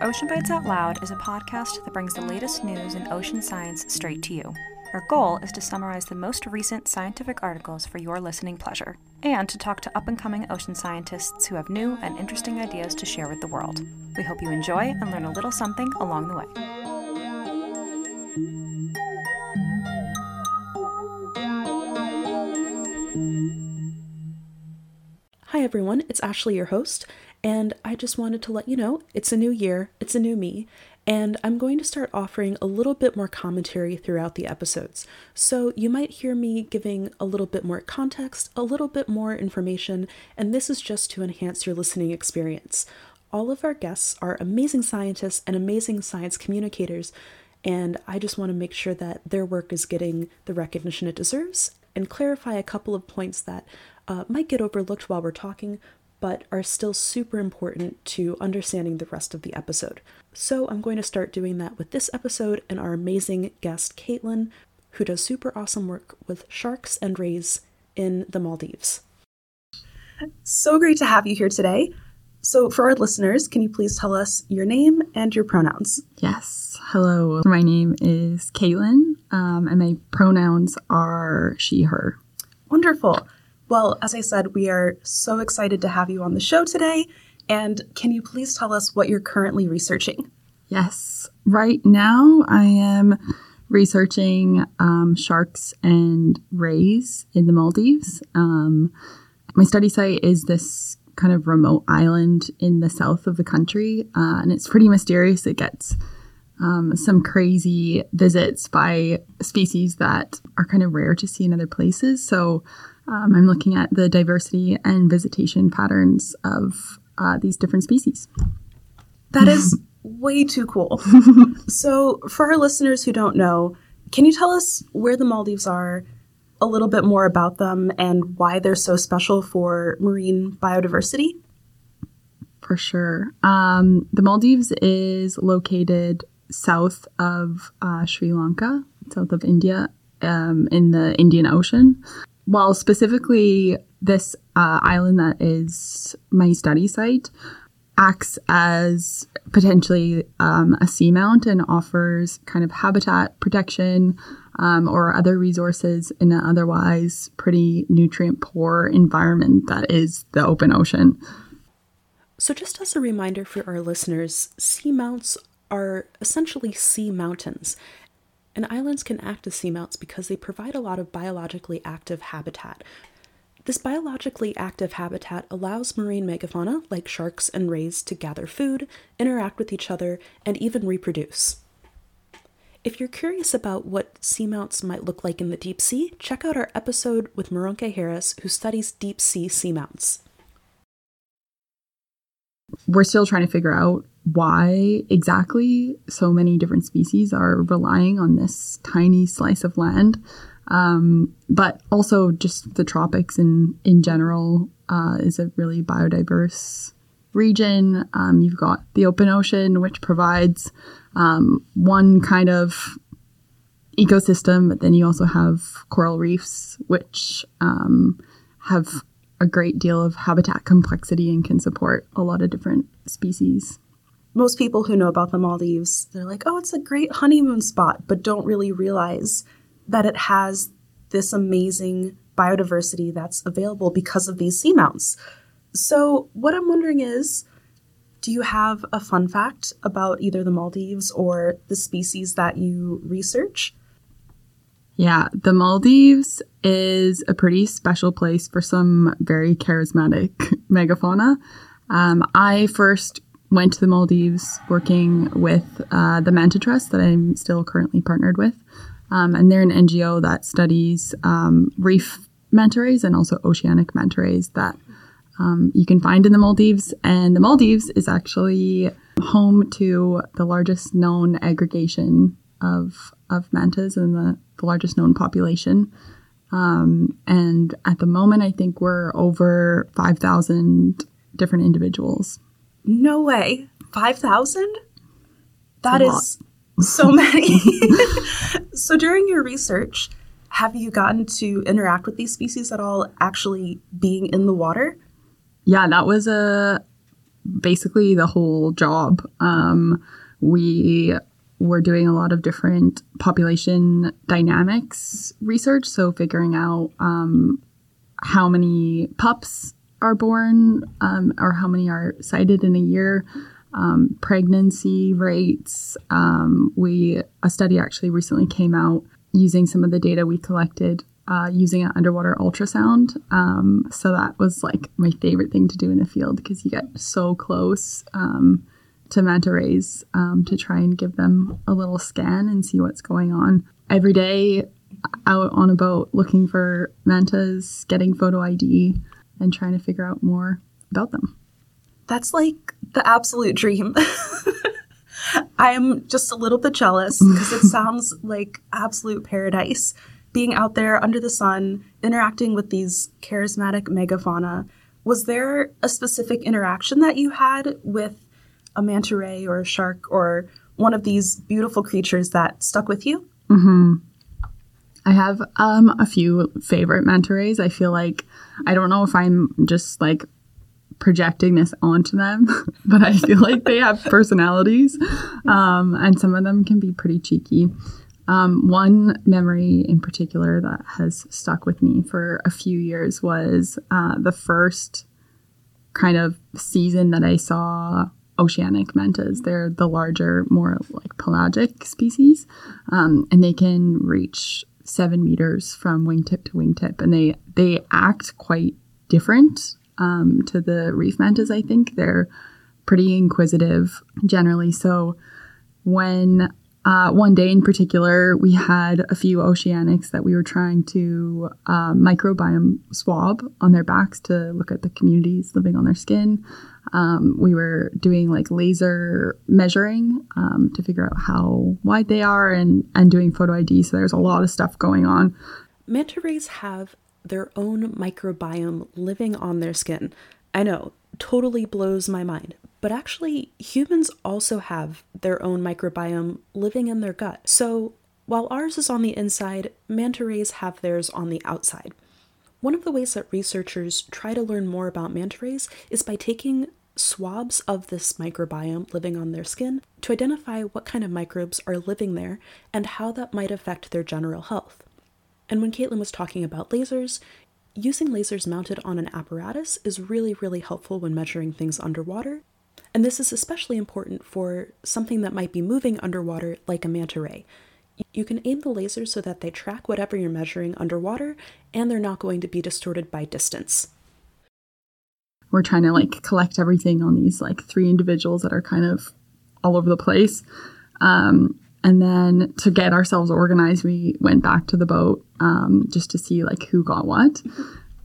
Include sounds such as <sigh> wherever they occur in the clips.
Ocean Bites Out Loud is a podcast that brings the latest news in ocean science straight to you. Our goal is to summarize the most recent scientific articles for your listening pleasure, and to talk to up and coming ocean scientists who have new and interesting ideas to share with the world. We hope you enjoy and learn a little something along the way. Hi, everyone. It's Ashley, your host, and I just wanted to let you know it's a new year, it's a new me, and I'm going to start offering a little bit more commentary throughout the episodes. So you might hear me giving a little bit more context, a little bit more information, and this is just to enhance your listening experience. All of our guests are amazing scientists and amazing science communicators, and I just want to make sure that their work is getting the recognition it deserves and clarify a couple of points that uh, might get overlooked while we're talking, but are still super important to understanding the rest of the episode. So I'm going to start doing that with this episode and our amazing guest, Kaitlyn, who does super awesome work with sharks and rays in the Maldives. So great to have you here today. So, for our listeners, can you please tell us your name and your pronouns? Yes. Hello. My name is Kaitlyn, um, and my pronouns are she, her. Wonderful. Well, as I said, we are so excited to have you on the show today. And can you please tell us what you're currently researching? Yes. Right now, I am researching um, sharks and rays in the Maldives. Um, my study site is this kind of remote island in the south of the country, uh, and it's pretty mysterious. It gets um, some crazy visits by species that are kind of rare to see in other places. So um, I'm looking at the diversity and visitation patterns of uh, these different species. That is way too cool. <laughs> so, for our listeners who don't know, can you tell us where the Maldives are, a little bit more about them, and why they're so special for marine biodiversity? For sure. Um, the Maldives is located south of uh, Sri Lanka, south of India, um, in the Indian Ocean. While specifically this uh, island that is my study site acts as potentially um, a seamount and offers kind of habitat protection um, or other resources in an otherwise pretty nutrient poor environment that is the open ocean. So, just as a reminder for our listeners, seamounts are essentially sea mountains. And islands can act as seamounts because they provide a lot of biologically active habitat. This biologically active habitat allows marine megafauna like sharks and rays to gather food, interact with each other, and even reproduce. If you're curious about what seamounts might look like in the deep sea, check out our episode with Maronke Harris, who studies deep sea seamounts. We're still trying to figure out why exactly so many different species are relying on this tiny slice of land. Um, but also, just the tropics in, in general uh, is a really biodiverse region. Um, you've got the open ocean, which provides um, one kind of ecosystem, but then you also have coral reefs, which um, have a great deal of habitat complexity and can support a lot of different species most people who know about the Maldives, they're like, oh, it's a great honeymoon spot, but don't really realize that it has this amazing biodiversity that's available because of these seamounts. So, what I'm wondering is do you have a fun fact about either the Maldives or the species that you research? Yeah, the Maldives is a pretty special place for some very charismatic <laughs> megafauna. Um, I first went to the Maldives working with uh, the Manta Trust that I'm still currently partnered with. Um, and they're an NGO that studies um, reef manta rays and also oceanic manta rays that um, you can find in the Maldives. And the Maldives is actually home to the largest known aggregation of, of mantas and the, the largest known population. Um, and at the moment, I think we're over 5,000 different individuals. No way. 5,000? That is so many. <laughs> <laughs> so during your research, have you gotten to interact with these species at all actually being in the water? Yeah, that was a basically the whole job. Um, we were doing a lot of different population dynamics research, so figuring out um, how many pups are born um, or how many are sighted in a year. Um, pregnancy rates. Um, we a study actually recently came out using some of the data we collected uh, using an underwater ultrasound. Um, so that was like my favorite thing to do in the field because you get so close um, to manta rays um, to try and give them a little scan and see what's going on. Every day out on a boat looking for mantas, getting photo ID, and trying to figure out more about them. That's like the absolute dream. <laughs> I'm just a little bit jealous <laughs> because it sounds like absolute paradise being out there under the sun, interacting with these charismatic megafauna. Was there a specific interaction that you had with a manta ray or a shark or one of these beautiful creatures that stuck with you? Mm-hmm. I have um, a few favorite manta rays. I feel like I don't know if I'm just like projecting this onto them, <laughs> but I feel like they have personalities, um, and some of them can be pretty cheeky. Um, one memory in particular that has stuck with me for a few years was uh, the first kind of season that I saw oceanic mantas. They're the larger, more like pelagic species, um, and they can reach seven meters from wingtip to wingtip, and they they act quite different um, to the reef mantas. I think they're pretty inquisitive generally. So when uh, one day in particular, we had a few oceanics that we were trying to uh, microbiome swab on their backs to look at the communities living on their skin. Um, we were doing like laser measuring um, to figure out how wide they are and, and doing photo ID. So there's a lot of stuff going on. Manta rays have their own microbiome living on their skin. I know, totally blows my mind. But actually, humans also have their own microbiome living in their gut. So while ours is on the inside, manta rays have theirs on the outside. One of the ways that researchers try to learn more about manta rays is by taking swabs of this microbiome living on their skin to identify what kind of microbes are living there and how that might affect their general health. And when Kaitlyn was talking about lasers, using lasers mounted on an apparatus is really, really helpful when measuring things underwater. And this is especially important for something that might be moving underwater, like a manta ray. You can aim the laser so that they track whatever you're measuring underwater, and they're not going to be distorted by distance. We're trying to like collect everything on these like three individuals that are kind of all over the place. Um, and then to get ourselves organized, we went back to the boat um, just to see like who got what.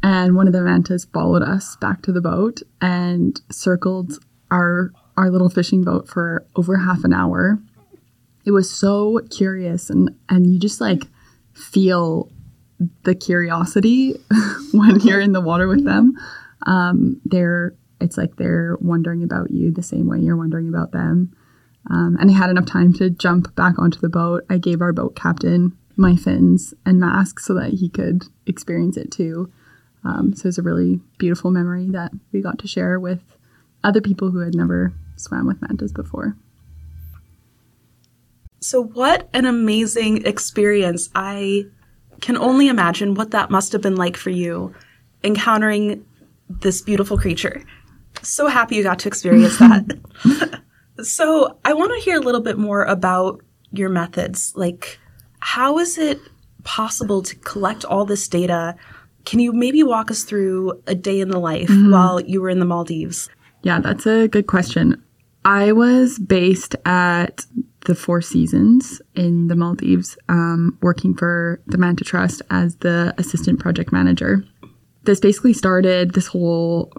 And one of the mantas followed us back to the boat and circled our our little fishing boat for over half an hour. It was so curious and and you just like feel the curiosity <laughs> when you're in the water with them. Um, they're it's like they're wondering about you the same way you're wondering about them. Um, and I had enough time to jump back onto the boat. I gave our boat captain my fins and mask so that he could experience it too. Um, so it was a really beautiful memory that we got to share with other people who had never swam with mantas before. So, what an amazing experience! I can only imagine what that must have been like for you encountering this beautiful creature. So happy you got to experience <laughs> that. <laughs> So I want to hear a little bit more about your methods. Like, how is it possible to collect all this data? Can you maybe walk us through a day in the life mm-hmm. while you were in the Maldives? Yeah, that's a good question. I was based at the Four Seasons in the Maldives, um, working for the Manta Trust as the assistant project manager. This basically started this whole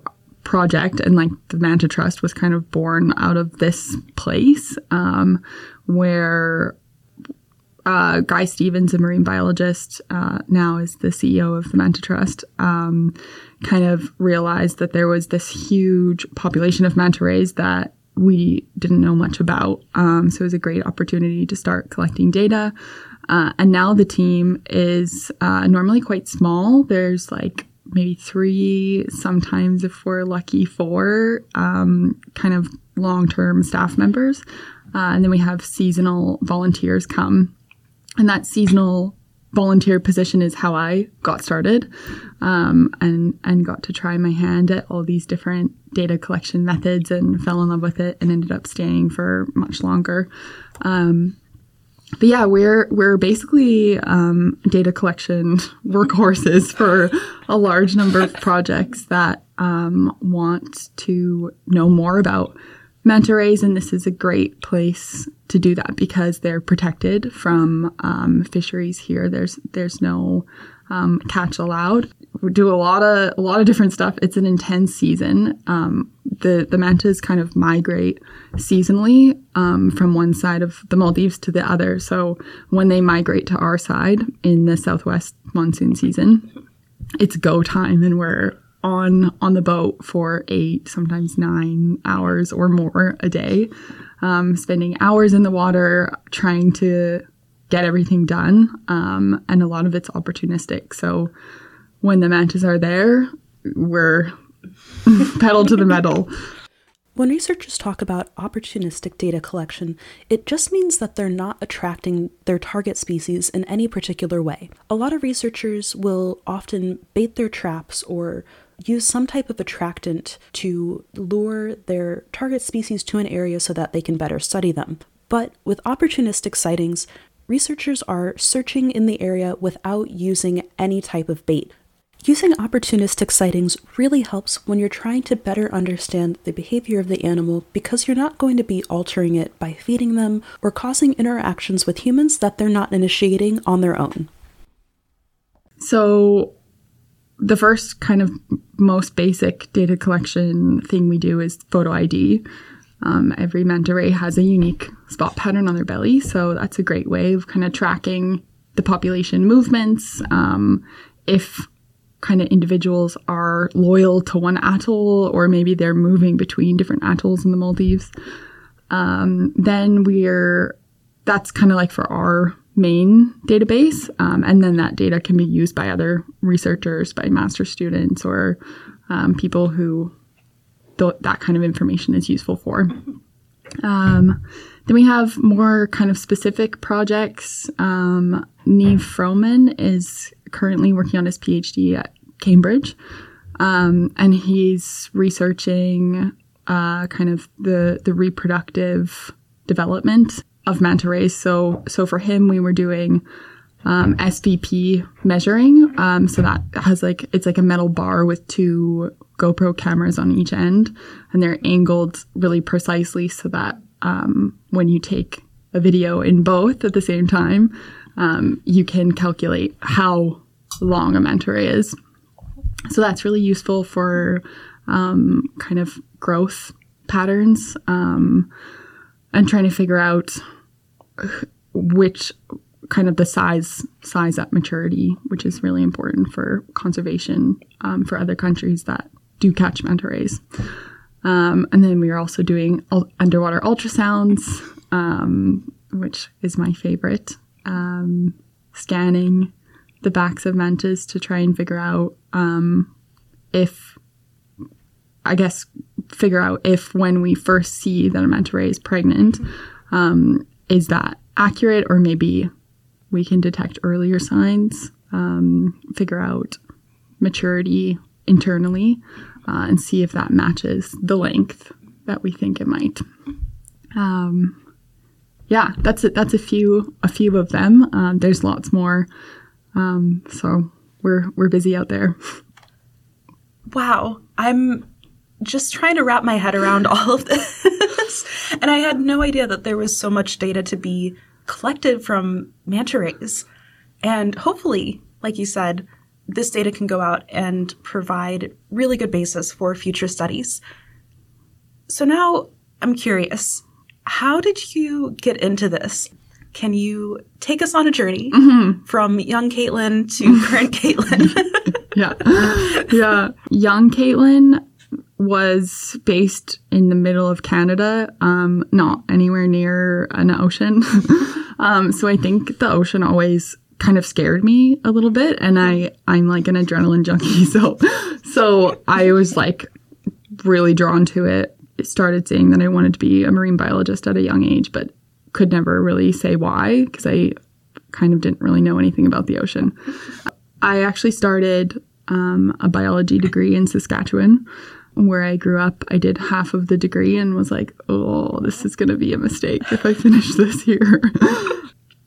project and like the Manta Trust was kind of born out of this place um, where uh, Guy Stevens, a marine biologist, uh, now is the CEO of the Manta Trust, um, kind of realized that there was this huge population of manta rays that we didn't know much about. Um, so it was a great opportunity to start collecting data. Uh, and now the team is uh, normally quite small. There's like maybe three, sometimes if we're lucky, four um, kind of long term staff members. Uh, and then we have seasonal volunteers come. And that seasonal volunteer position is how I got started um, and, and got to try my hand at all these different data collection methods and fell in love with it and ended up staying for much longer. Um, but yeah, we're we're basically um, data collection <laughs> workhorses for a large number of projects that um, want to know more about manta rays, and this is a great place to do that because they're protected from um, fisheries here. There's there's no um, catch allowed. Do a lot of a lot of different stuff. It's an intense season. Um, the the mantas kind of migrate seasonally um, from one side of the Maldives to the other. So when they migrate to our side in the southwest monsoon season, it's go time, and we're on on the boat for eight, sometimes nine hours or more a day, um, spending hours in the water trying to get everything done. Um, and a lot of it's opportunistic. So when the mantas are there, we're <laughs> pedal to the metal. When researchers talk about opportunistic data collection, it just means that they're not attracting their target species in any particular way. A lot of researchers will often bait their traps or use some type of attractant to lure their target species to an area so that they can better study them. But with opportunistic sightings, researchers are searching in the area without using any type of bait. Using opportunistic sightings really helps when you're trying to better understand the behavior of the animal because you're not going to be altering it by feeding them or causing interactions with humans that they're not initiating on their own. So, the first kind of most basic data collection thing we do is photo ID. Um, every manta ray has a unique spot pattern on their belly, so that's a great way of kind of tracking the population movements. Um, if kind of individuals are loyal to one atoll, or maybe they're moving between different atolls in the Maldives, um, then we're that's kind of like for our main database, um, and then that data can be used by other researchers, by master students, or um, people who th- that kind of information is useful for. Um, then we have more kind of specific projects. Um, Niv Froman is currently working on his PhD at Cambridge, um, and he's researching uh, kind of the the reproductive development of manta rays. So so for him, we were doing um, SPP measuring. Um, so that has like it's like a metal bar with two GoPro cameras on each end, and they're angled really precisely so that um, when you take a video in both at the same time, um, you can calculate how long a manta ray is. So that's really useful for um, kind of growth patterns um, and trying to figure out which kind of the size size at maturity, which is really important for conservation um, for other countries that do catch manta rays. Um, and then we are also doing underwater ultrasounds, um, which is my favorite. Um, scanning the backs of mantas to try and figure out um, if, I guess, figure out if when we first see that a manta ray is pregnant, um, is that accurate or maybe we can detect earlier signs, um, figure out maturity internally, uh, and see if that matches the length that we think it might. Um, yeah, that's. That's a few a few of them. Um, there's lots more, um, so we're we're busy out there. Wow, I'm just trying to wrap my head around all of this, and I had no idea that there was so much data to be collected from manta rays. And hopefully, like you said, this data can go out and provide really good basis for future studies. So now I'm curious, how did you get into this? Can you take us on a journey mm-hmm. from young Kaitlyn to <laughs> current Kaitlyn? <laughs> yeah. Yeah. Young Kaitlyn was based in the middle of Canada, um, not anywhere near an ocean. <laughs> Um, so I think the ocean always kind of scared me a little bit, and I I'm like an adrenaline junkie, so so I was like really drawn to it. Started saying that I wanted to be a marine biologist at a young age, but could never really say why because I kind of didn't really know anything about the ocean. I actually started um, a biology degree in Saskatchewan where I grew up, I did half of the degree and was like, oh, this is going to be a mistake if I finish <laughs> this here.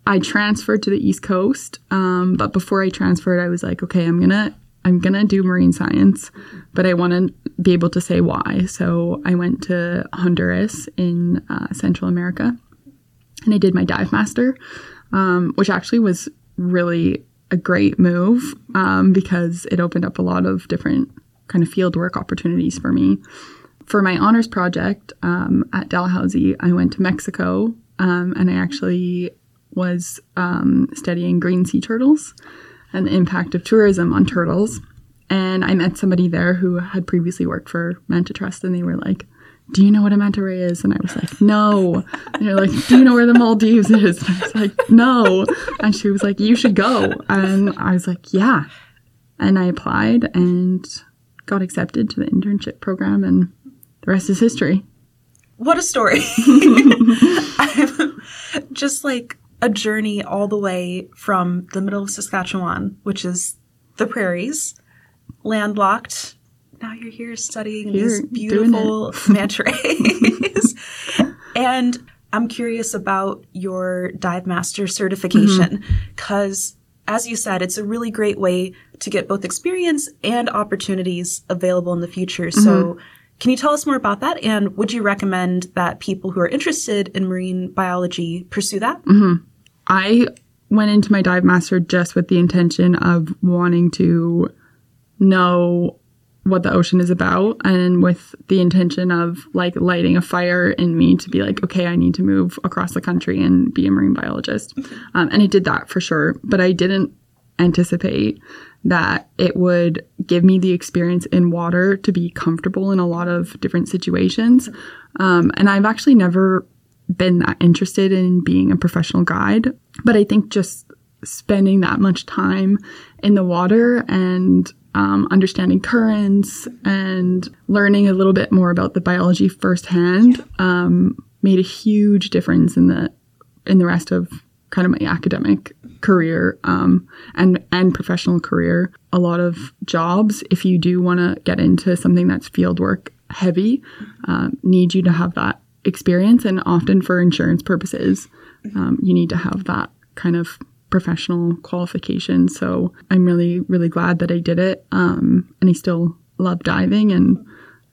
I transferred to the East Coast, um, but before I transferred, I was like, okay, I'm gonna I'm gonna do marine science, but I want to be able to say why. So I went to Honduras in uh, Central America, and I did my dive master, um, which actually was really a great move um, because it opened up a lot of different kind of field work opportunities for me. For my honors project um, at Dalhousie, I went to Mexico um, and I actually was um, studying green sea turtles and the impact of tourism on turtles. And I met somebody there who had previously worked for Manta Trust, and they were like, do you know what a manta ray is? And I was like, no. And they're like, do you know where the Maldives is? And I was like, no. And she was like, you should go. And I was like, yeah. And I applied and got accepted to the internship program, and the rest is history. What a story. <laughs> just like a journey all the way from the middle of Saskatchewan, which is the prairies, landlocked. Now you're here studying these beautiful <laughs> manta rays. and I'm curious about your dive master certification mm-hmm. because as you said, it's a really great way to get both experience and opportunities available in the future. So mm-hmm. can you tell us more about that? And would you recommend that people who are interested in marine biology pursue that? Mm-hmm. I went into my dive master just with the intention of wanting to know what the ocean is about and with the intention of like lighting a fire in me to be like okay i need to move across the country and be a marine biologist. Um, and i did that for sure but i didn't anticipate that it would give me the experience in water to be comfortable in a lot of different situations. Um, and i've actually never been that interested in being a professional guide but i think just spending that much time in the water and um, understanding currents and learning a little bit more about the biology firsthand um, made a huge difference in the in the rest of kind of my academic career um, and and professional career. A lot of jobs, if you do want to get into something that's field work heavy, um, need you to have that experience, and often for insurance purposes, um, you need to have that kind of professional qualification. So I'm really, really glad that I did it. Um, and I still love diving and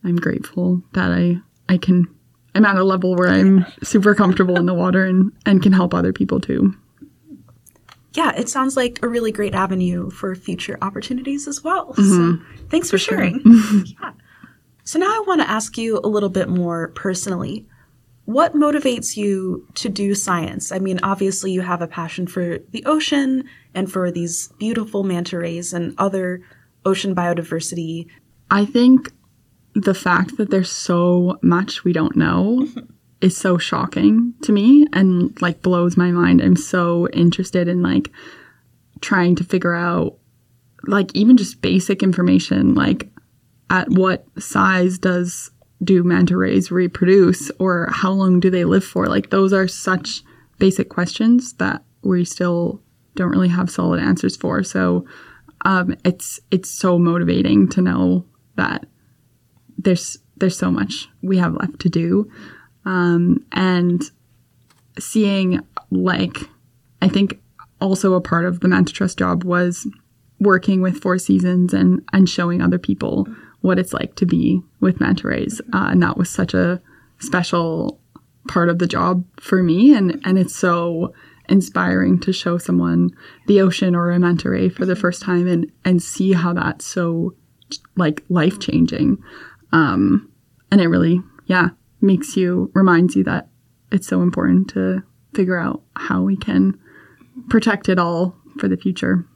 I'm grateful that I, I can, I'm at a level where I'm super comfortable in the water and, and can help other people too. Yeah, it sounds like a really great avenue for future opportunities as well. So thanks for, sharing. <laughs> yeah. So now I want to ask you a little bit more personally. What motivates you to do science? I mean, obviously you have a passion for the ocean and for these beautiful manta rays and other ocean biodiversity. I think the fact that there's so much we don't know <laughs> is so shocking to me and like blows my mind. I'm so interested in like trying to figure out like even just basic information like at what size does do manta rays reproduce or how long do they live for? Like those are such basic questions that we still don't really have solid answers for. So um, it's it's so motivating to know that there's there's so much we have left to do. Um, and seeing like i think also a part of the manta trust job was working with four seasons and and showing other people what it's like to be with manta rays uh, and that was such a special part of the job for me. And and it's so inspiring to show someone the ocean or a manta ray for the first time and and see how that's so like life changing um and it really yeah makes you reminds you that it's so important to figure out how we can protect it all for the future.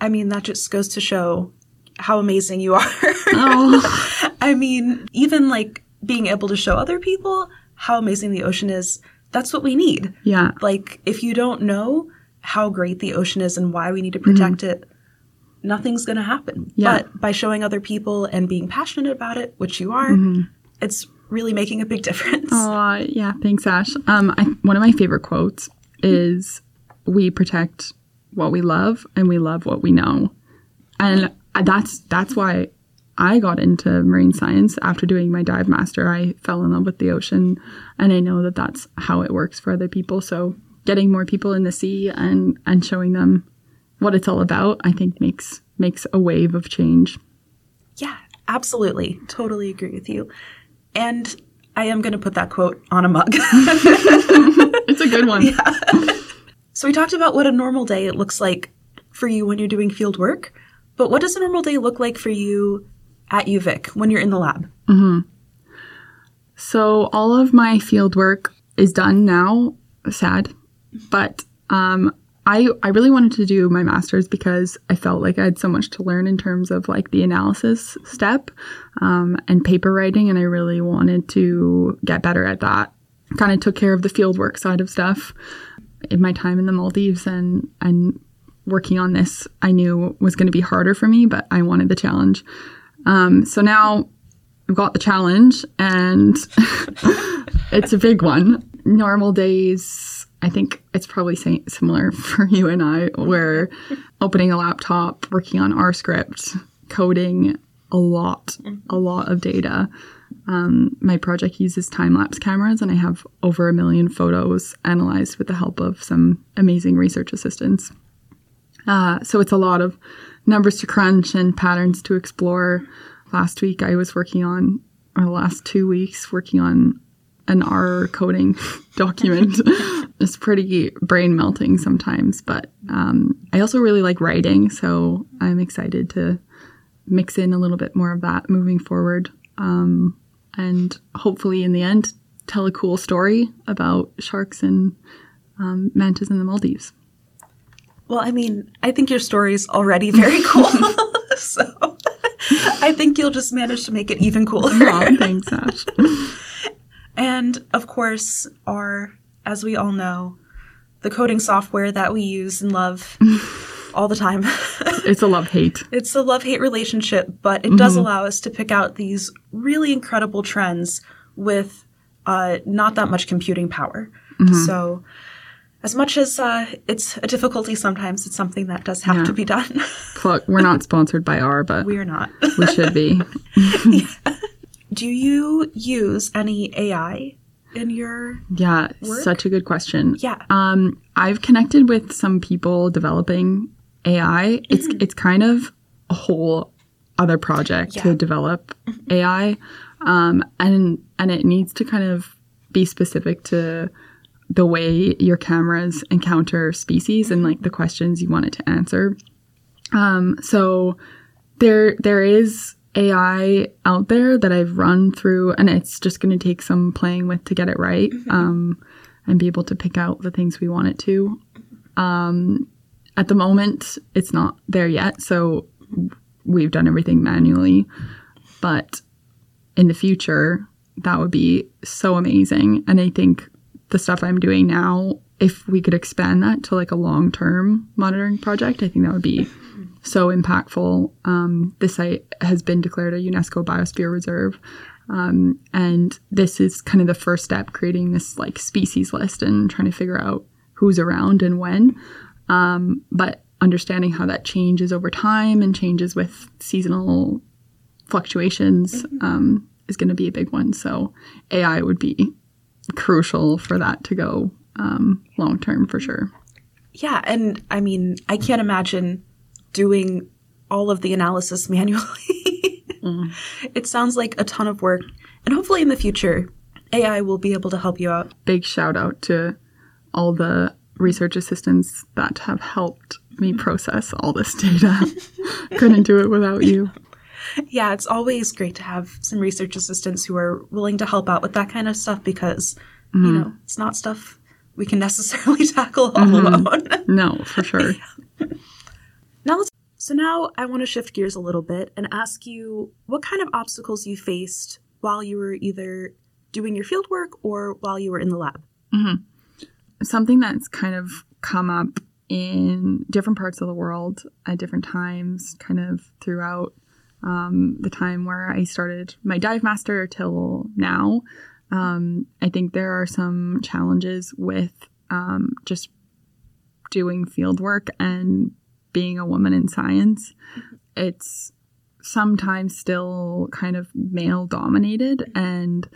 I mean, that just goes to show how amazing you are. oh <laughs> I mean, even like being able to show other people how amazing the ocean is, that's what we need. Yeah. Like, if you don't know how great the ocean is and why we need to protect it, nothing's going to happen. Yeah. But by showing other people and being passionate about it, which you are, it's really making a big <laughs> difference. Oh, yeah. Thanks, Ash. Um, I, one of my favorite quotes is "We protect what we love, and we love what we know," and that's that's why I got into marine science after doing my dive master. I fell in love with the ocean, and I know that that's how it works for other people. So, getting more people in the sea and and showing them what it's all about, I think makes makes a wave of change. Yeah, absolutely. Totally agree with you. And I am going to put that quote on a mug. <laughs> It's a good one. <laughs> so we talked about what a normal day it looks like for you when you're doing field work, but what does a normal day look like for you at UVic when you're in the lab? So all of my field work is done now. Sad, but um, I I really wanted to do my master's because I felt like I had so much to learn in terms of like the analysis step um, and paper writing, and I really wanted to get better at that. Kind of took care of the field work side of stuff in my time in the Maldives, and and working on this I knew was going to be harder for me, but I wanted the challenge. Um, so now I've got the challenge and <laughs> it's a big one. Normal days, I think it's probably similar <laughs> for you and I, where opening a laptop, working on R script, coding a lot, a lot of data. Um, my project uses time lapse cameras, and I have over a million photos analyzed with the help of some amazing research assistants. Uh, so it's a lot of numbers to crunch and patterns to explore. Last week I was working on, or the last two weeks, working on an R coding <laughs> document. <laughs> it's pretty brain melting sometimes, but um, I also really like writing, so I'm excited to mix in a little bit more of that moving forward. Um, and hopefully, in the end, tell a cool story about sharks and um, mantas in the Maldives. Well, I mean, I think your story's already very <laughs> cool. <laughs> so I think you'll just manage to make it even cooler. <laughs> Oh, thanks, Ash. And of course, our, as we all know, the coding software that we use and love all the time. It's a love hate. it's a love hate relationship, but it does allow us to pick out these really incredible trends with uh, not that much computing power. So, as much as uh, it's a difficulty sometimes, it's something that does have Yeah. to be done. <laughs> Look, we're not sponsored by R, but we are not. we should be. <laughs> <laughs> Do you use any AI in your Yeah, Work? such a good question. Yeah. Um, I've connected with some people developing AI. It's it's kind of a whole other project Yeah. to develop AI, um, and and it needs to kind of be specific to the way your cameras encounter species and like the questions you want it to answer. Um, so there there is AI out there that I've run through, and it's just going to take some playing with to get it right, um, and be able to pick out the things we want it to. Um, at the moment, it's not there yet, so we've done everything manually. But in the future, that would be so amazing, and I think the stuff I'm doing now, if we could expand that to like a long term monitoring project, I think that would be so impactful. Um, the site has been declared a UNESCO Biosphere Reserve. Um, and this is kind of the first step creating this like species list and trying to figure out who's around and when. Um, but understanding how that changes over time and changes with seasonal fluctuations um, is going to be a big one. So AI would be crucial for that to go um, long term for sure. Yeah, and I mean, I can't imagine doing all of the analysis <laughs> manually. It sounds like a ton of work, and hopefully in the future, AI will be able to help you out. big shout out to all the research assistants that have helped me process all this data. <laughs> Couldn't do it without you. <laughs> Yeah, it's always great to have some research assistants who are willing to help out with that kind of stuff because, you mm-hmm. know, it's not stuff we can <laughs> necessarily tackle all mm-hmm. alone. <laughs> No, for sure. Now let's so now I want to shift gears a little bit and ask you what kind of obstacles you faced while you were either doing your field work or while you were in the lab. Mm-hmm. something that's kind of come up in different parts of the world at different times, kind of throughout um, the time where I started my dive master till now. Um, I think there are some challenges with um, just doing field work and being a woman in science. It's sometimes still kind of male dominated, and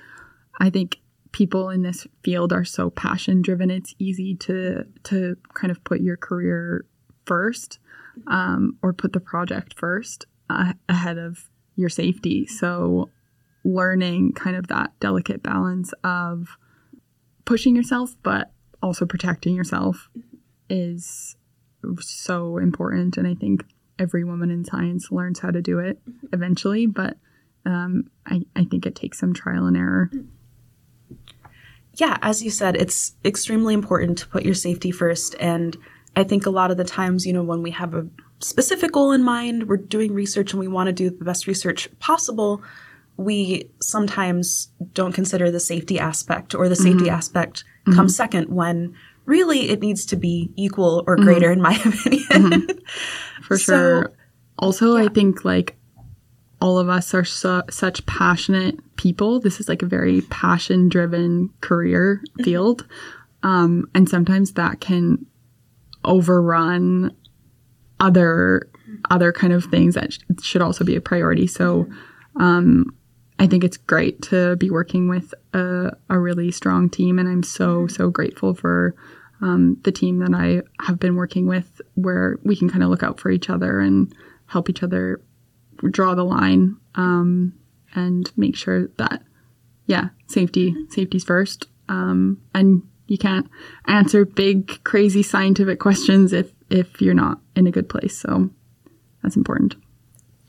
I think people in this field are so passion driven it's easy to to kind of put your career first um, or put the project first uh, ahead of your safety. So learning kind of that delicate balance of pushing yourself but also protecting yourself is so important. And i think every woman in science learns how to do it eventually but um, I, I think it takes some trial and error. Yeah, as you said, it's extremely important to put your safety first. And I think a lot of the times, you know, when we have a specific goal in mind, we're doing research and we want to do the best research possible, we sometimes don't consider the safety aspect or the safety mm-hmm. aspect comes mm-hmm. second when really it needs to be equal or greater, in mm-hmm. my <laughs> opinion. for So- sure. Also, I think like all of us are su- such passionate people. This is like a very passion driven career field. Um, and sometimes that can overrun other other kind of things that sh- should also be a priority. So um, I think it's great to be working with a, a really strong team, and I'm so so grateful for um, the team that I have been working with, where we can kind of look out for each other and help each other draw the line um, and make sure that yeah safety safety's first um, and you can't answer big crazy scientific questions if if you're not in a good place. So that's important.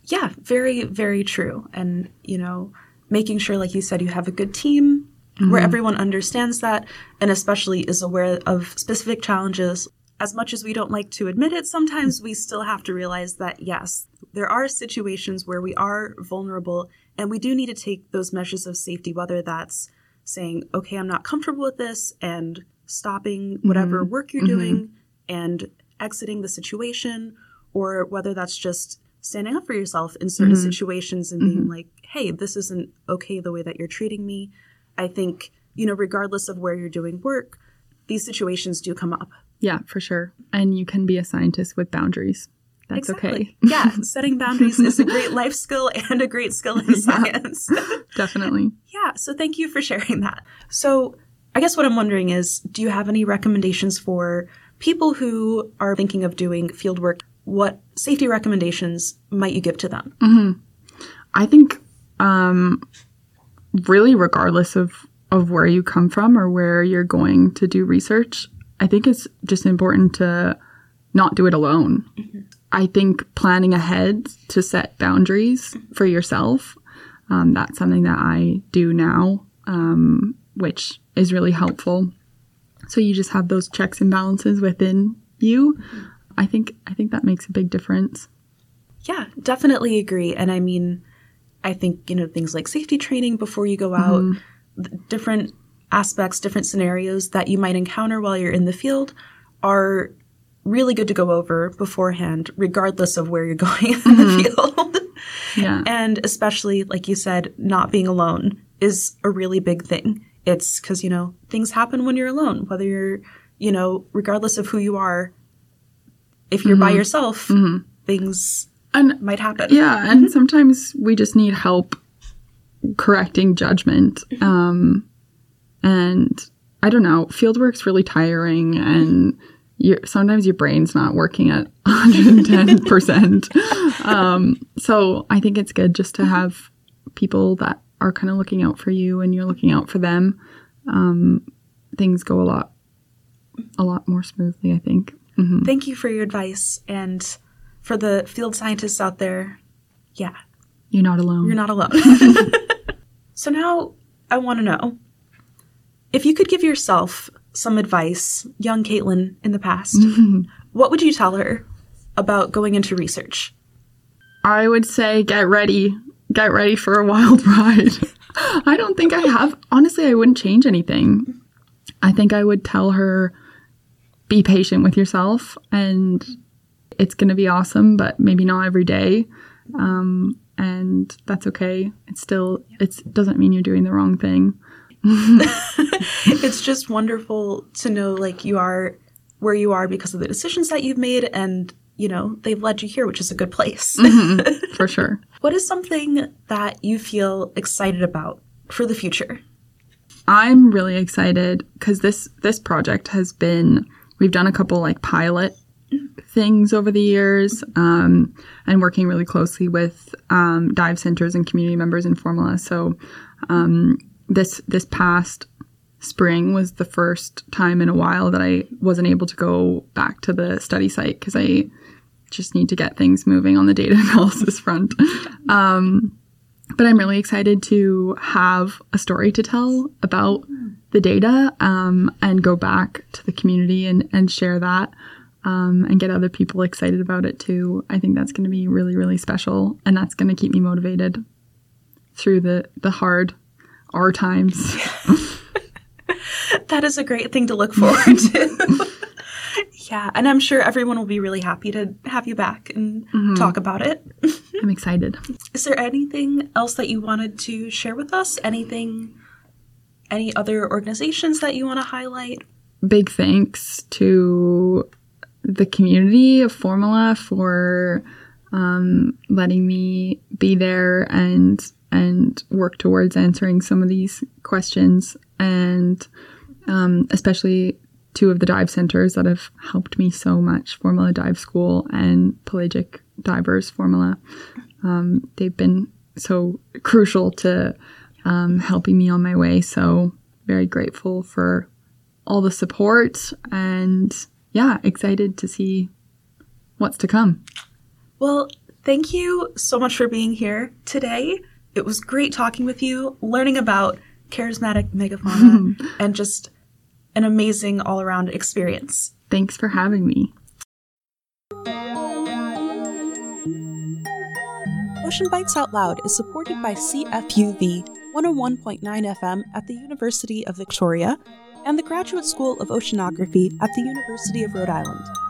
Yeah, very, very true. And, you know, making sure, like you said, you have a good team where mm-hmm. everyone understands that and especially is aware of specific challenges. As much as we don't like to admit it, sometimes we still have to realize that, yes, there are situations where we are vulnerable and we do need to take those measures of safety, whether that's saying, okay, I'm not comfortable with this and stopping whatever mm-hmm. work you're mm-hmm. doing and exiting the situation, or whether that's just standing up for yourself in certain mm-hmm. situations and being mm-hmm. like, hey, this isn't okay the way that you're treating me. I think, you know, regardless of where you're doing work, these situations do come up. yeah for sure and you can be a scientist with boundaries that's okay yeah, <laughs> setting boundaries is a great life skill and a great skill in <laughs> science. <laughs> definitely yeah, so thank you for sharing that. So, I guess what I'm wondering is do you have any recommendations for people who are thinking of doing field work? What safety recommendations might you give to them? I think um, really regardless of of where you come from or where you're going to do research, I think it's just important to not do it alone. I think planning ahead to set boundaries for yourself, um, that's something that I do now, um, which is really helpful. So you just have those checks and balances within you. I think I think that makes a big difference. Yeah, definitely agree. And I mean, I think, you know, things like safety training before you go out, mm-hmm. th- different aspects, different scenarios that you might encounter while you're in the field are really good to go over beforehand, regardless of where you're <laughs> going in the mm-hmm. field. Yeah. and especially, like you said, not being alone is a really big thing. It's because, you know, things happen when you're alone, whether you're, you know, regardless of who you are, if you're by yourself, things And might happen. Yeah, and sometimes we just need help correcting judgment. Um, and I don't know, fieldwork's really tiring, and you sometimes your brain's not working at <laughs> 110%. <laughs> um, so I think it's good just to have people that are kind of looking out for you and you're looking out for them. Um, things go a lot, a lot more smoothly, I think. hmm Thank you for your advice. And for the field scientists out there, yeah, You're not alone. you're not alone. <laughs> so now I want to know if you could give yourself some advice, young Kaitlyn in the past, <laughs> what would you tell her about going into research? I would say get ready. Get ready for a <laughs> wild ride. I don't think I have. Honestly, I wouldn't change anything. I think I would tell her be patient with yourself and it's going to be awesome, but maybe not every day. Um, and that's okay. It's still, it doesn't mean you're doing the wrong thing. <laughs> it's just wonderful to know like you are where you are because of the decisions that you've made and you know they've led you here which is a good place. Mm-hmm, <laughs> for sure. What is something that you feel excited about for the future? I'm really excited because this this project has been we've done a couple like pilot things over the years um, and working really closely with um, dive centers and community members in Fuvahmulah. So um, this this past spring was the first time in a while that I wasn't able to go back to the study site because I just need to get things moving on the data <laughs> analysis front. Um, but I'm really excited to have a story to tell about the data um, and go back to the community and, and share that um, and get other people excited about it too. I think that's going to be really, really special. And that's going to keep me motivated through the, the hard our times. <laughs> that is a great thing to look forward to. <laughs> yeah, and I'm sure everyone will be really happy to have you back and mm-hmm. talk about it. <laughs> I'm excited. Is there anything else that you wanted to share with us? Anything, any other organizations that you want to highlight? Big thanks to the community of Fuvahmulah for um, letting me be there and and work towards answering some of these questions and um, especially two of the dive centers that have helped me so much Fuvahmulah dive school and pelagic divers Fuvahmulah. Um, they've been so crucial to um, helping me on my way. So very grateful for all the support and yeah excited to see what's to come. Well thank you so much for being here today. It was great talking with you, learning about charismatic megafauna <laughs> and just an amazing all around experience. Thanks for having me. Ocean Bites Out Loud is supported by CFUV 101.9 FM at the University of Victoria and the Graduate School of Oceanography at the University of Rhode Island.